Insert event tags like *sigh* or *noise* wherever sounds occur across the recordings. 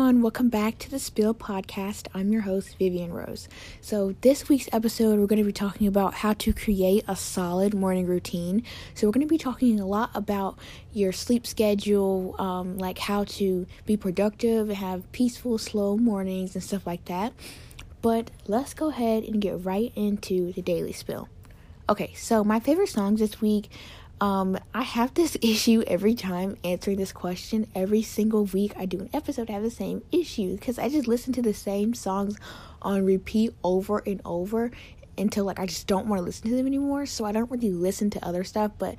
everyone, welcome back to the Spill Podcast. I'm your host, Vivian Rose. So, this week's episode, we're going to be talking about how to create a solid morning routine. So, we're going to be talking a lot about your sleep schedule, um, like how to be productive have peaceful, slow mornings and stuff like that. But let's go ahead and get right into the Daily Spill. Okay, so my favorite songs this week um, I have this *laughs* issue every time answering this question. Every single week I do an episode, I have the same issue because I just listen to the same songs on repeat over and over until like I just don't want to listen to them anymore. So I don't really listen to other stuff. But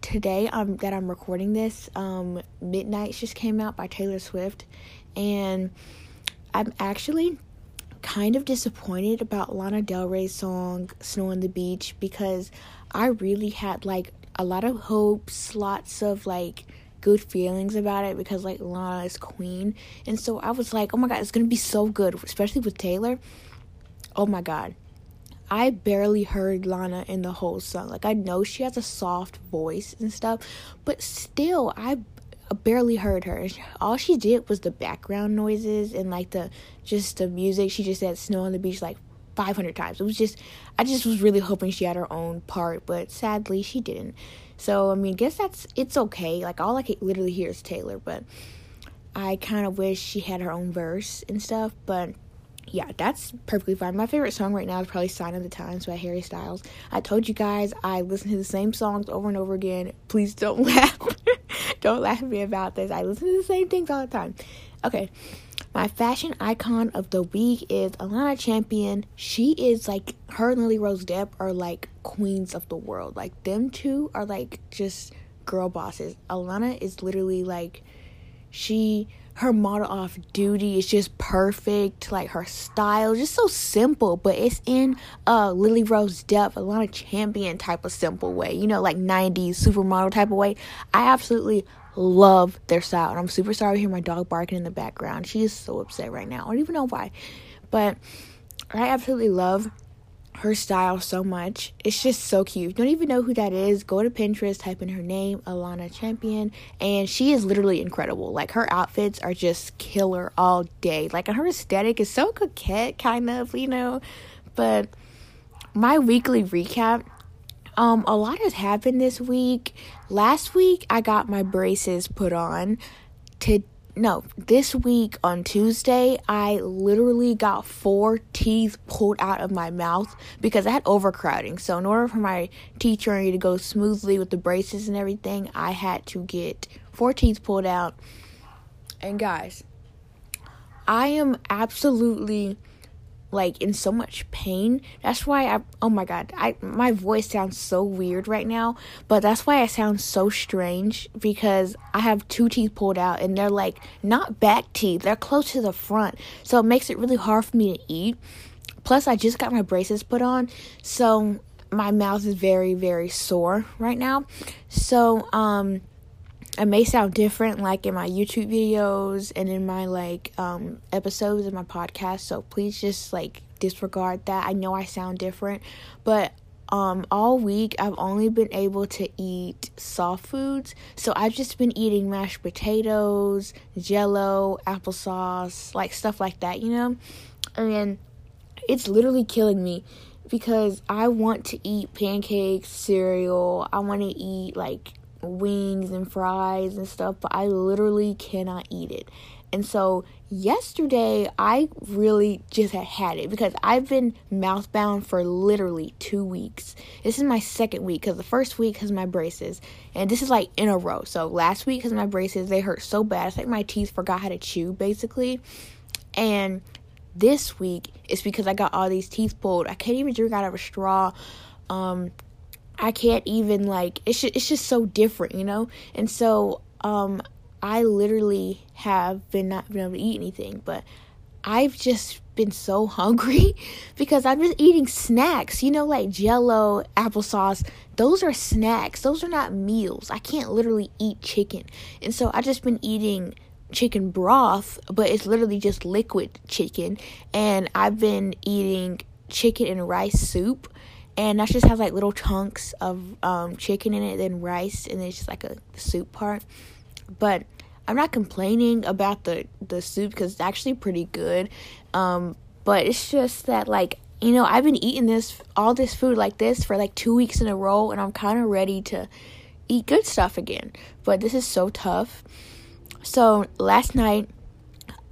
today, um, that I'm recording this, um, Midnights just came out by Taylor Swift, and I'm actually kind of disappointed about Lana Del Rey's song Snow on the Beach because I really had like a lot of hopes, lots of like good feelings about it because like Lana is queen. And so I was like, oh my god, it's gonna be so good, especially with Taylor. Oh my god. I barely heard Lana in the whole song. Like I know she has a soft voice and stuff, but still I uh, barely heard her. All she did was the background noises and like the just the music. She just said snow on the beach like 500 times. It was just, I just was really hoping she had her own part, but sadly she didn't. So, I mean, I guess that's, it's okay. Like, all I can literally hear is Taylor, but I kind of wish she had her own verse and stuff, but yeah, that's perfectly fine. My favorite song right now is probably Sign of the Times by Harry Styles. I told you guys I listen to the same songs over and over again. Please don't *laughs* laugh. don't laugh at me about this. I listen to the same things all the time. Okay, my fashion icon of the week is Alana Champion. She is like her and Lily Rose Depp are like queens of the world. Like them two are like just girl bosses. Alana is literally like she her model off duty is just perfect. Like her style, just so simple, but it's in a Lily Rose Depp, Alana Champion type of simple way. You know, like 90s supermodel type of way. I absolutely love their style. And I'm super sorry to hear my dog barking in the background. She is so upset right now. I don't even know why. But I absolutely love her style so much. It's just so cute. Don't even know who that is. Go to Pinterest, type in her name, Alana Champion, and she is literally incredible. Like her outfits are just killer all day. Like her aesthetic is so coquette, kind of, you know. But my weekly recap um, a lot has happened this week. Last week, I got my braces put on. To no, this week on Tuesday, I literally got four teeth pulled out of my mouth because I had overcrowding. So, in order for my teeth journey to go smoothly with the braces and everything, I had to get four teeth pulled out. And guys, I am absolutely like in so much pain. That's why I oh my god, I my voice sounds so weird right now, but that's why I sound so strange because I have two teeth pulled out and they're like not back teeth, they're close to the front. So it makes it really hard for me to eat. Plus I just got my braces put on, so my mouth is very very sore right now. So um it may sound different like in my YouTube videos and in my like um episodes of my podcast so please just like disregard that. I know I sound different but um all week I've only been able to eat soft foods. So I've just been eating mashed potatoes jello applesauce like stuff like that you know? And it's literally killing me because I want to eat pancakes cereal. I want to eat like wings and fries and stuff, but I literally cannot eat it. And so yesterday I really just had had it because I've been mouthbound for literally two weeks. This is my second week because the first week has my braces, and this is like in a row. So last week has my braces, they hurt so bad. It's like my teeth forgot how to chew basically. And this week it's because I got all these teeth pulled. I can't even drink out of a straw. Um, I can't even like it's just, it's just so different, you know? And so um I literally have been not been able to eat anything, but I've just been so *laughs* hungry because I'm just eating snacks, you know, like jello, applesauce. Those are snacks. Those are not meals. I can't literally eat chicken. And so I've just been eating chicken broth, but it's literally just liquid chicken. And I've been eating chicken and rice soup and that just has like little chunks of um, chicken in it, then rice, and it's just like a soup part. But I'm not complaining about the the soup because it's actually pretty good. Um, but it's just that like you know I've been eating this all this food like this for like two weeks in a row, and I'm kind of ready to eat good stuff again. But this is so tough. So last night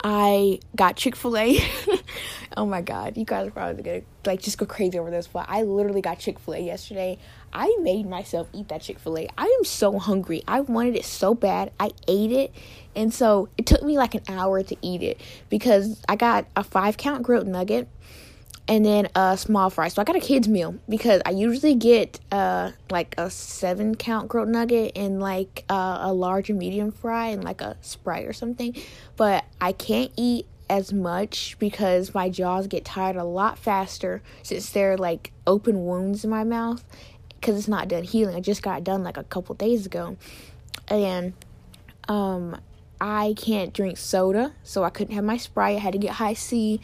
I got Chick Fil A. *laughs* oh my god, you guys are probably gonna like just go crazy over this, but I literally got Chick Fil A yesterday. I made myself eat that Chick Fil A. I am so hungry. I wanted it so bad. I ate it, and so it took me like an hour to eat it because I got a five count grilled nugget and then a small fry. So I got a kids meal because I usually get uh like a seven count grilled nugget and like uh, a large and medium fry and like a sprite or something. But I can't eat as much because my jaws get tired a lot faster since they're like open wounds in my mouth because it's not done healing. I just got done like a couple days ago, and um I can't drink soda, so I couldn't have my sprite. I had to get Hi-C.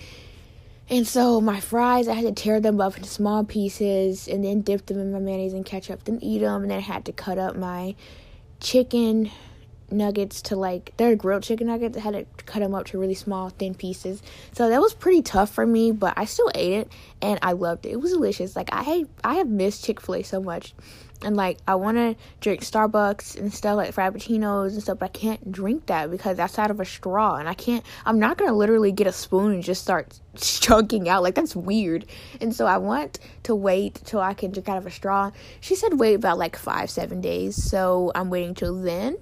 and so my fries, I had to tear them up into small pieces and then dip them in my mayonnaise and ketchup, then eat them. And then I had to cut up my chicken nuggets to like they're grilled chicken nuggets. I had to cut them up to really small, thin pieces. So that was pretty tough for me, but I still ate it and I loved it. It was delicious. Like I hate, I have missed Chick Fil A so much and like I want to drink Starbucks and stuff like Frappuccinos and stuff, but I can't drink that because that's out of a straw, and I can't. I'm not gonna literally get a spoon and just start *laughs* chunking out like that's weird. And so I want to wait till I can drink out of a straw. She said wait about like five seven days, so I'm waiting till then.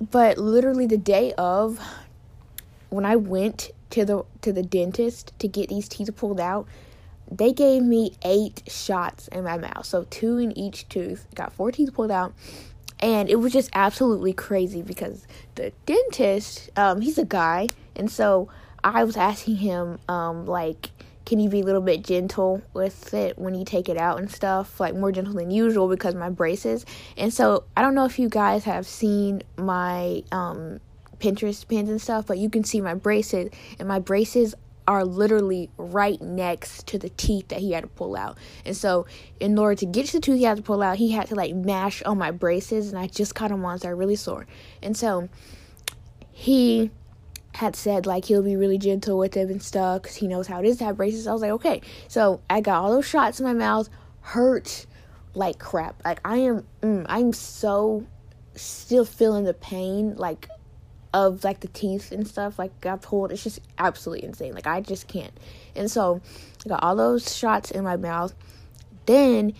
But literally the day of, when I went to the to the dentist to get these teeth pulled out they gave me eight shots in my mouth, so two in each tooth. Got four teeth pulled out, and it was just absolutely crazy because the dentist, um, he's a guy, and so I was asking him, um, like, can you be a little bit gentle with it when you take it out and stuff, like more gentle than usual because my braces. And so I don't know if you guys have seen my um Pinterest pins and stuff, but you can see my braces, and my braces are literally right next to the teeth that he had to pull out. And so, in order to get to the tooth he had to pull out, he had to like mash on my braces, and I just caught them once. they're really sore. And so, he had said like he'll be really gentle with them and stuff because he knows how it is to have braces. I was like, okay. So I got all those shots in my mouth, hurt like crap. Like I am, mm, I'm so still feeling the pain. Like of like the teeth and stuff like got pulled. It's just absolutely insane. Like I just can't. And so I got all those shots in my mouth. Then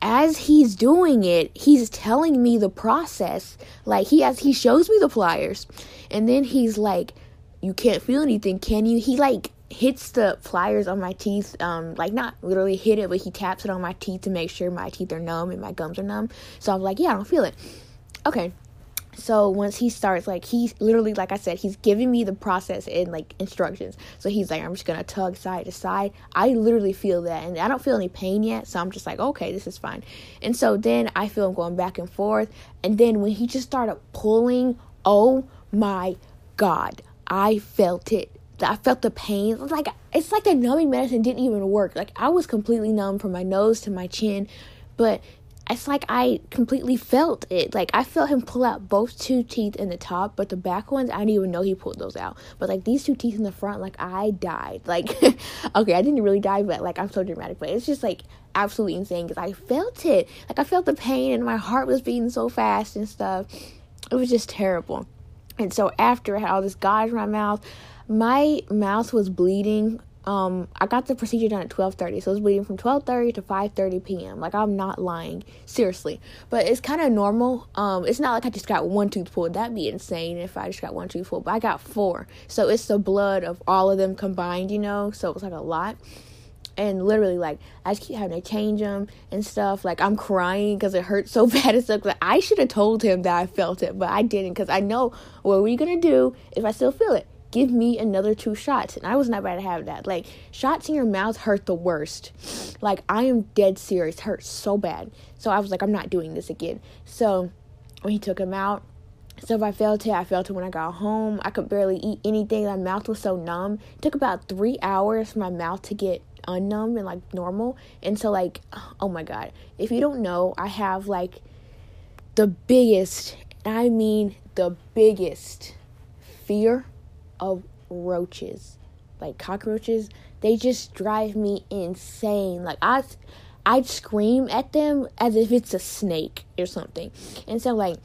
as he's doing it, he's telling me the process. Like he has he shows me the pliers. And then he's like, You can't feel anything, can you? He like hits the pliers on my teeth, um, like not literally hit it, but he taps it on my teeth to make sure my teeth are numb and my gums are numb. So I'm like, Yeah, I don't feel it. Okay, so once he starts like he's literally like i said he's giving me the process and like instructions so he's like i'm just gonna tug side to side i literally feel that and i don't feel any pain yet so i'm just like okay this is fine and so then i feel him going back and forth and then when he just started pulling oh my god i felt it I felt the pain. Like it's like the numbing medicine didn't even work. Like I was completely numb from my nose to my chin, but it's like I completely felt it. Like I felt him pull out both two teeth in the top, but the back ones I didn't even know he pulled those out. But like these two teeth in the front, like I died. *laughs* Like okay, I didn't really die, but like I'm so dramatic. But it's just like absolutely insane because I felt it. Like I felt the pain and my heart was beating so fast and stuff. It was just terrible. And so after I had all this gauze in my mouth, my mouth was bleeding. Um I got the procedure done at 12:30 so it was bleeding from 12:30 to 5:30 p.m. like I'm not lying. Seriously. But it's kind of normal. Um it's not like I just got one tooth pulled. That'd be insane if I just got one tooth pulled but I got four. So it's the blood of all of them combined you know? So it was like a lot and literally like I just keep having to change them and stuff. Like I'm crying because it hurts so *laughs* bad and stuff. Like I should have told him that I felt it, but I didn't because I know what were gonna do if I still feel it give me another two shots. And I was not about to have that. Like, shots in your mouth hurt the worst. Like, I am dead serious. Hurt so bad. So I was like, I'm not doing this again. So when he took him out, so if I felt it, I felt it when I got home. I could barely eat anything. My mouth was so numb. It took about three hours for my mouth to get unnumb and like normal. And so like, oh my god. If you don't know, I have like the biggest I mean the biggest fear of roaches, like cockroaches. They just drive me insane. Like I, I'd scream at them as if it's a snake or something. And so like,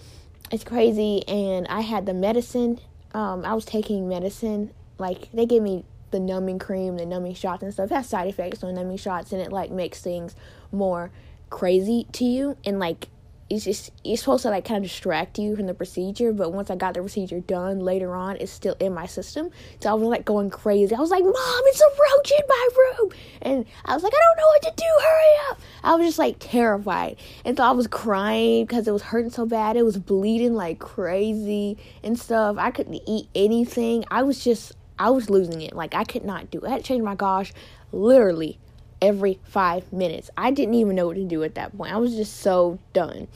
it's crazy. And I had the medicine. Um, I was taking medicine. Like they gave me the numbing cream, the numbing shots and stuff. Has side effects on numbing shots, and it like makes things more crazy to you and like it's just it's supposed to like kind of distract you from the procedure but once i got the procedure done later on it's still in my system. So i was like going crazy. I was like mom it's a roach in my room! And i was like i don't know what to do hurry up! I was just like terrified. And so i was crying because it was hurting so bad. It was bleeding like crazy and stuff. I couldn't eat anything. I was just i was losing it like i could not do it i had to change my gosh, literally every five minutes. I didn't even know what to do at that point. I was just so done.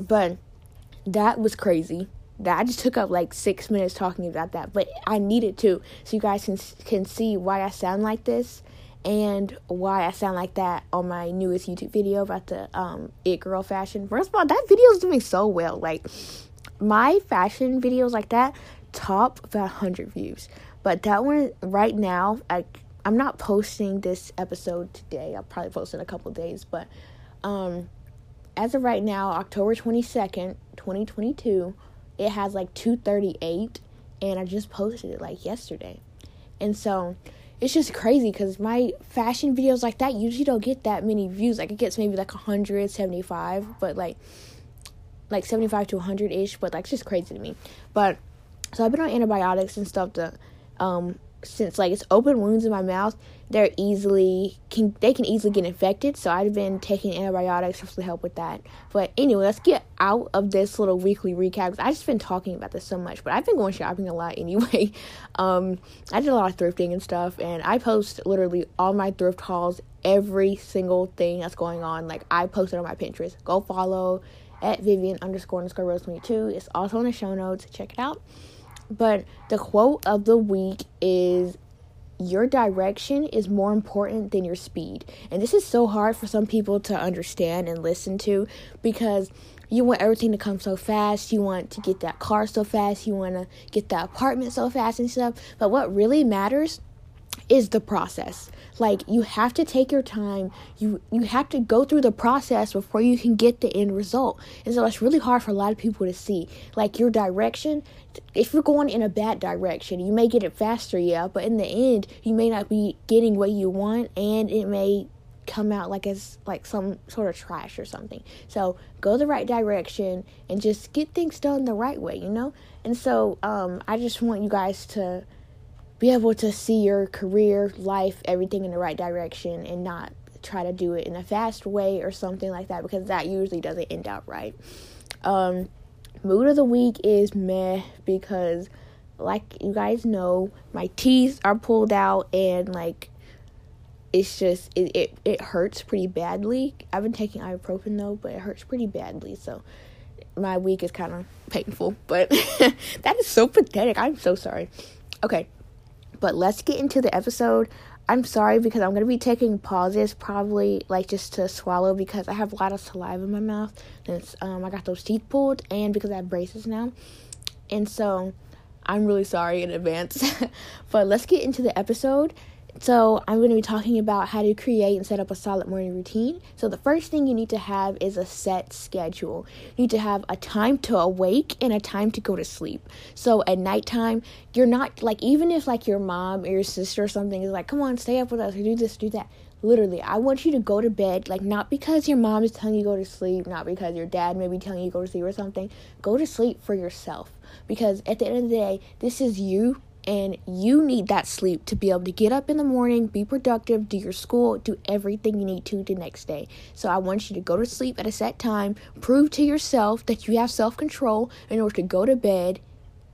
But that was crazy. That I just took up like six minutes talking about that, but I needed to so you guys can can see why I sound like this and why I sound like that on my newest YouTube video about the um it girl fashion. First of all, that video is doing so well. Like my fashion videos like that top about 100 views, but that one right now, like I'm not posting this episode today. I'll probably post in a couple days, but um, as of right now, October 22nd, 2022, it has like 238 and I just posted it like yesterday. And so it's just crazy because my fashion videos like that usually don't get that many views. Like it gets maybe like 175, but like like 75 to 100 ish, but like it's just crazy to me. But so I've been on antibiotics and stuff to um since like it's open wounds in my mouth, they're easily can they can easily get infected. So I've been taking antibiotics to help with that. But anyway, let's get out of this little weekly recap. because I just been talking about this so much, but I've been going shopping a lot *laughs* anyway. Um, I did a lot of thrifting and stuff, and I post literally all my thrift hauls, every single thing that's going on. Like I posted on my Pinterest. Go follow at Vivian underscore underscore Rose twenty two. It's also in the show notes. Check it out. But the quote of the week is your direction is more important than your speed. And this is so hard for some people to understand and listen to because you want everything to come so fast. You want to get that car so fast. You want to get that apartment so fast and stuff. But what really matters is the process. Like you have to take your time. You you have to go through the process before you can get the end result. And so it's really hard for a lot of people to see. Like your direction, if you're going in a bad direction, you may get it faster, yeah, but in the end, you may not be getting what you want and it may come out like as like some sort of trash or something. So go the right direction and just get things done the right way, you know? And so um I just want you guys to be able to see your career, life, everything in the right direction and not try to do it in a fast way or something like that because that usually doesn't end out right. Um, mood of the week is meh because, like you guys know, my teeth are pulled out and like it's just it, it, it hurts pretty badly. I've been taking ibuprofen though, but it hurts pretty badly. So my week is kind of painful, but *laughs* that is so pathetic. I'm so sorry. Okay, but let's get into the episode. I'm sorry because I'm gonna be taking pauses, probably like just to swallow because I have a lot of saliva in my mouth since um, I got those teeth pulled and because I have braces now, and so I'm really sorry in advance. *laughs* but let's get into the episode. So, I'm going to be talking about how to create and set up a solid morning routine. So, the first thing you need to have is a set schedule. You need to have a time to awake and a time to go to sleep. So, at nighttime, you're not like, even if like your mom or your sister or something is like, come on, stay up with us, do this, do that. Literally, I want you to go to bed, like, not because your mom is telling you to go to sleep, not because your dad may be telling you to go to sleep or something. Go to sleep for yourself. Because at the end of the day, this is you and you need that sleep to be able to get up in the morning, be productive, do your school, do everything you need to the next day. So I want you to go to sleep at a set time, prove to yourself that you have self control in order to go to bed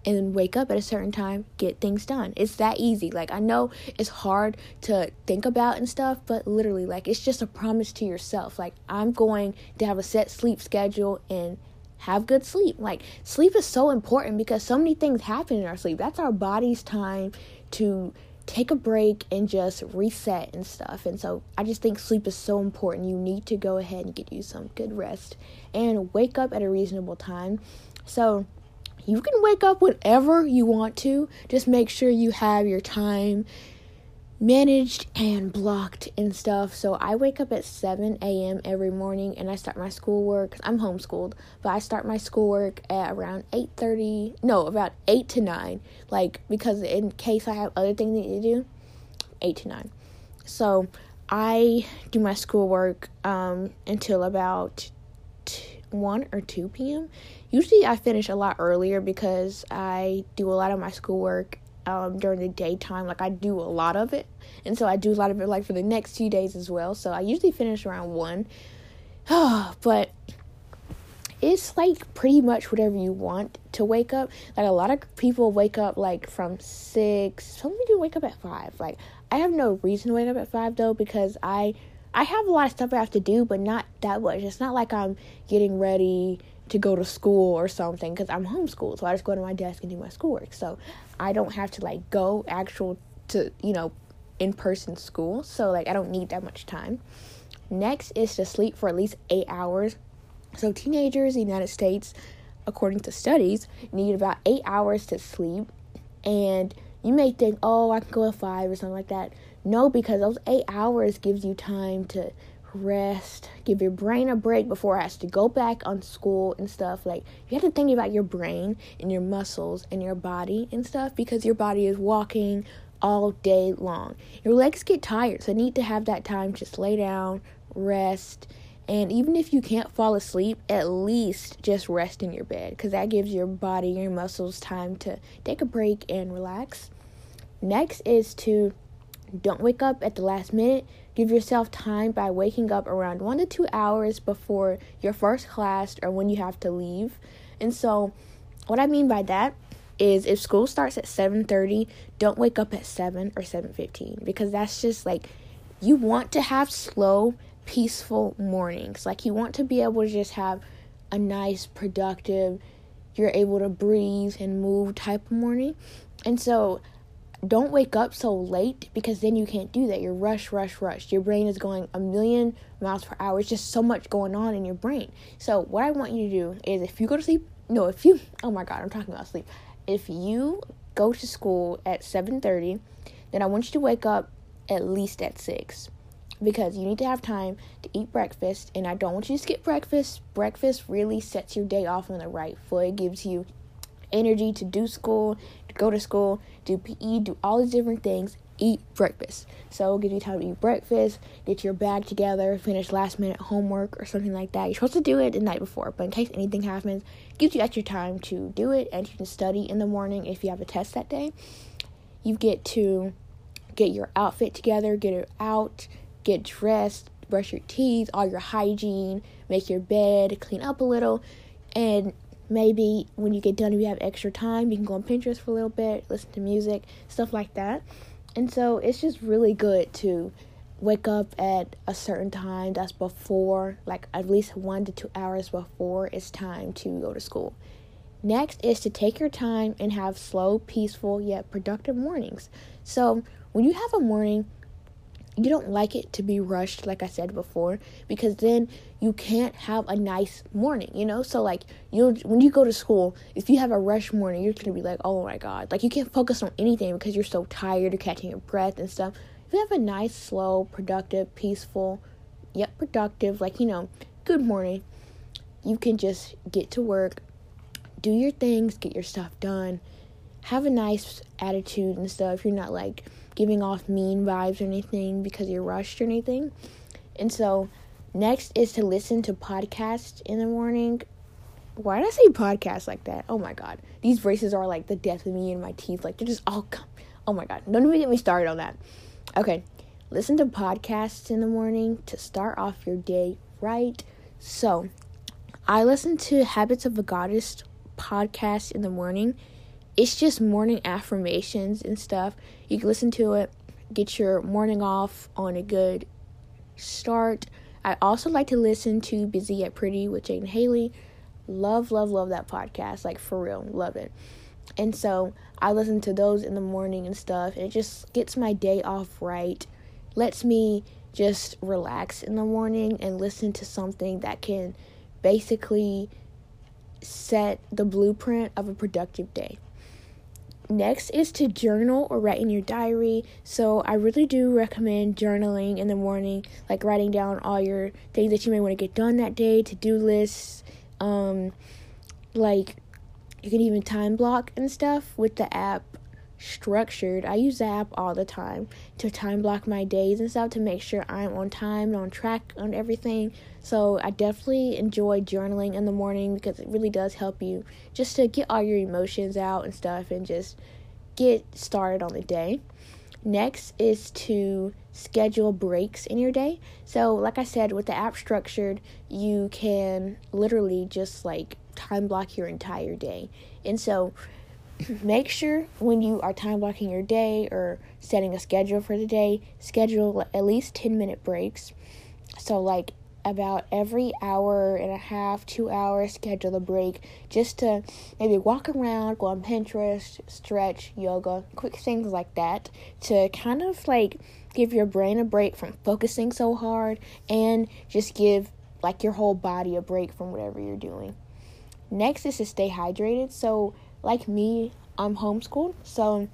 and then wake up at a certain time, get things done. It's that easy. Like I know it's hard to think about and stuff, but literally like it's just a promise to yourself. Like I'm going to have a set sleep schedule and have good sleep. Like sleep is so important because so many things happen in our sleep. That's our body's time to take a break and just reset and stuff. And so I just think sleep is so important. You need to go ahead and get you some good rest and wake up at a reasonable time. So you can wake up whenever you want to. Just make sure you have your time managed and blocked and stuff. So I wake up at 7 a.m. every morning and I start my schoolwork. I'm homeschooled, but I start my schoolwork at around 8:30. No, about 8 to 9. Like because in case I have other things need to do, 8 to 9. So I do my schoolwork um, until about t- 1 or 2 p.m. Usually I finish a lot earlier because I do a lot of my schoolwork um, during the daytime. Like I do a lot of it, and so I do a lot of it like for the next few days as well. So I usually finish around one, *sighs* but it's like pretty much whatever you want to wake up. Like a lot of people wake up like from six. Some people wake up at five. Like I have no reason to wake up at five though because I I have a lot of stuff I have to do, but not that much. It's not like I'm getting ready to go to school or something because I'm homeschooled. So I just go to my desk and do my schoolwork. So I don't have to like go actual to, you know, in person school. So like I don't need that much time. Next is to sleep for at least eight hours. So teenagers in the United States, according to studies, need about eight hours to sleep. And you may think, oh, I can go at five or something like that. No, because those eight hours gives you time to rest, give your brain a break before it has to go back on school and stuff. Like you have to think about your brain and your muscles and your body and stuff because your body is walking all day long. Your legs get tired, so need to have that time just lay down, rest, and even if you can't fall asleep, at least just rest in your bed because that gives your body, and your muscles time to take a break and relax. Next is to don't wake up at the last minute. Give yourself time by waking up around one to two hours before your first class or when you have to leave. And so, what I mean by that is if school starts at 7:30, don't wake up at 7 or 7:15 because that's just like you want to have slow, peaceful mornings. Like you want to be able to just have a nice, productive, you're able to breathe and move type of morning. And so don't wake up so late because then you can't do that. You're rush, rush, rush. Your brain is going a million miles per hour. It's just so much going on in your brain. So what I want you to do is if you go to sleep, no, if you, oh my God, I'm talking about sleep. If you go to school at 7:30, then I want you to wake up at least at 6 because you need to have time to eat breakfast and I don't want you to skip breakfast. Breakfast really sets your day off on the right foot. It gives you energy to do school, go to school, do PE, do all these different things, eat breakfast. So give you time to eat breakfast, get your bag together, finish last minute homework or something like that. You're supposed to do it the night before, but in case anything happens, gives you extra time to do it and you can study in the morning if you have a test that day. You get to get your outfit together, get it out, get dressed, brush your teeth, all your hygiene, make your bed, clean up a little, and maybe when you get done if you have extra time you can go on pinterest for a little bit listen to music stuff like that. And so it's just really good to wake up at a certain time that's before like at least one to two hours before it's time to go to school. Next is to take your time and have slow peaceful yet productive mornings. So when you have a morning you don't like it to be rushed like i said before because then you can't have a nice morning you know? So like you when you go to school if you have a rush morning you're gonna be like oh my god. Like you can't focus on anything because you're so tired you're catching your breath and stuff. If you have a nice slow productive peaceful yet productive like you know good morning you can just get to work do your things get your stuff done have a nice attitude and stuff. You're not like giving off mean vibes or anything because you're rushed or anything. And so, next is to listen to podcasts in the morning. Why did I say podcast like that? Oh my god. These braces are like the death of me and my teeth. Like, they're just all. Oh my god. Don't even get me started on that. Okay. Listen to podcasts in the morning to start off your day right. So, I listen to Habits of a Goddess podcast in the morning it's just morning affirmations and stuff. You can listen to it, get your morning off on a good start. I also like to listen to Busy Yet Pretty with Jane Haley. Love, love, love that podcast. Like for real, love it. And so I listen to those in the morning and stuff. It just gets my day off right. Lets me just relax in the morning and listen to something that can basically set the blueprint of a productive day. Next is to journal or write in your diary. So, I really do recommend journaling in the morning, like writing down all your things that you may want to get done that day, to do lists, um, like you can even time block and stuff with the app structured. I use the app all the time to time block my days and stuff to make sure I'm on time and on track on everything. So I definitely enjoy journaling in the morning because it really does help you just to get all your emotions out and stuff and just get started on the day. Next is to schedule breaks in your day. So, like I said, with the app structured, you can literally just like time block your entire day. And so, make sure when you are time blocking your day or setting a schedule for the day, schedule at least 10 minute breaks. So, like about every hour and a half, two hours, schedule a break just to maybe walk around, go on Pinterest, stretch, yoga, quick things like that to kind of like give your brain a break from focusing so hard and just give like your whole body a break from whatever you're doing. Next is to stay hydrated. So, like me, I'm homeschooled, so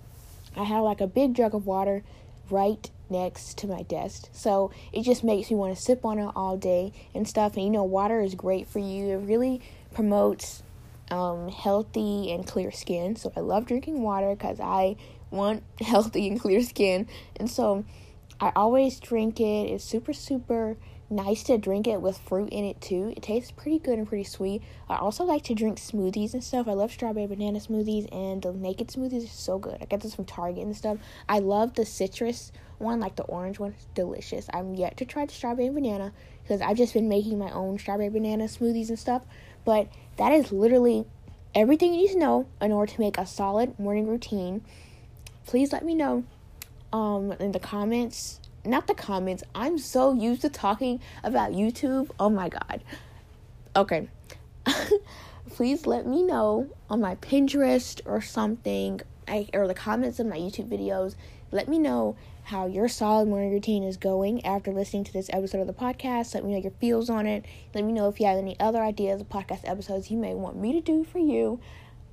I have like a big jug of water right next to my desk. So it just makes me want to sip on it all day and stuff. And you know, water is great for you. It really promotes um, healthy and clear skin. So I love drinking water because I want *laughs* healthy and clear skin. And so I always drink it. It's super, super nice to drink it with fruit in it too. It tastes pretty good and pretty sweet. I also like to drink smoothies and stuff. I love strawberry banana smoothies and the naked smoothies are so good. I get this from Target and stuff. I love the citrus one, like the orange one. It's delicious. I'm yet to try the strawberry banana because I've just been making my own strawberry banana smoothies and stuff. But that is literally everything you need to know in order to make a solid morning routine. Please let me know um, in the comments not the comments. I'm so used to talking about YouTube. Oh my god. Okay. *laughs* Please let me know on my Pinterest or something, I, or the comments of my YouTube videos. Let me know how your solid morning routine is going after listening to this episode of the podcast. Let me know your feels on it. Let me know if you have any other ideas of podcast episodes you may want me to do for you.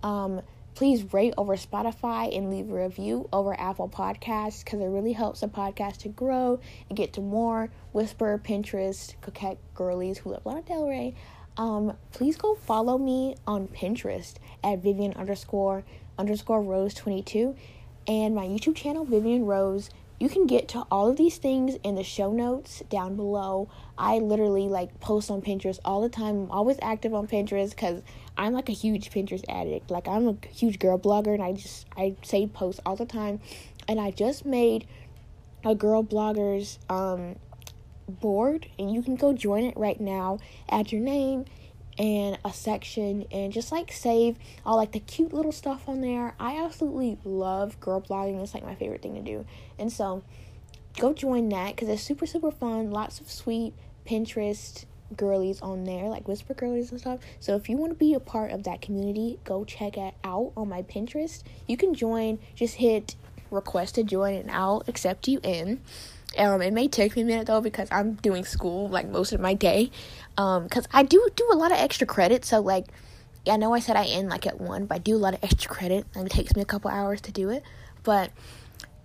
Um, please rate over Spotify and leave a review over Apple Podcasts because it really helps the podcast to grow and get to more Whisper, Pinterest, coquette girlies who love Lana Del. Um, please go follow me on Pinterest at Vivian underscore underscore Rose 22 and my YouTube channel, Vivian Rose. You can get to all of these things in the show notes down below. I literally like post on Pinterest all the time. I'm always active on Pinterest because I'm like a huge Pinterest addict. Like I'm a huge girl blogger and I just I save posts all the time. And I just made a girl bloggers um board and you can go join it right now. Add your name and a section and just like save all like the cute little stuff on there. I absolutely love girl blogging. It's like my favorite thing to do. And so go join that because it's super super fun. Lots of sweet Pinterest girlies on there, like Whisper Girlies and stuff. So if you want to be a part of that community, go check it out on my Pinterest. You can join, just hit request to join and I'll accept you in. Um, it may take me a minute though because I'm doing school like most of my day. Um, cause I do do a lot of extra credit. So like, I know I said I end like at one, but I do a lot of *laughs* extra credit and it takes me a couple hours to do it. But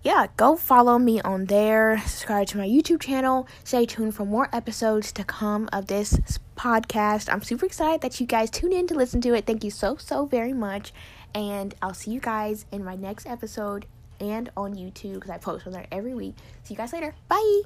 yeah, go follow me on there. Subscribe to my YouTube channel. Stay tuned for more episodes to come of this podcast. I'm super excited that you guys tune in to listen to it. Thank you so, so very much. And I'll see you guys in my next episode and on YouTube because I post on there every week. See you guys later. Bye.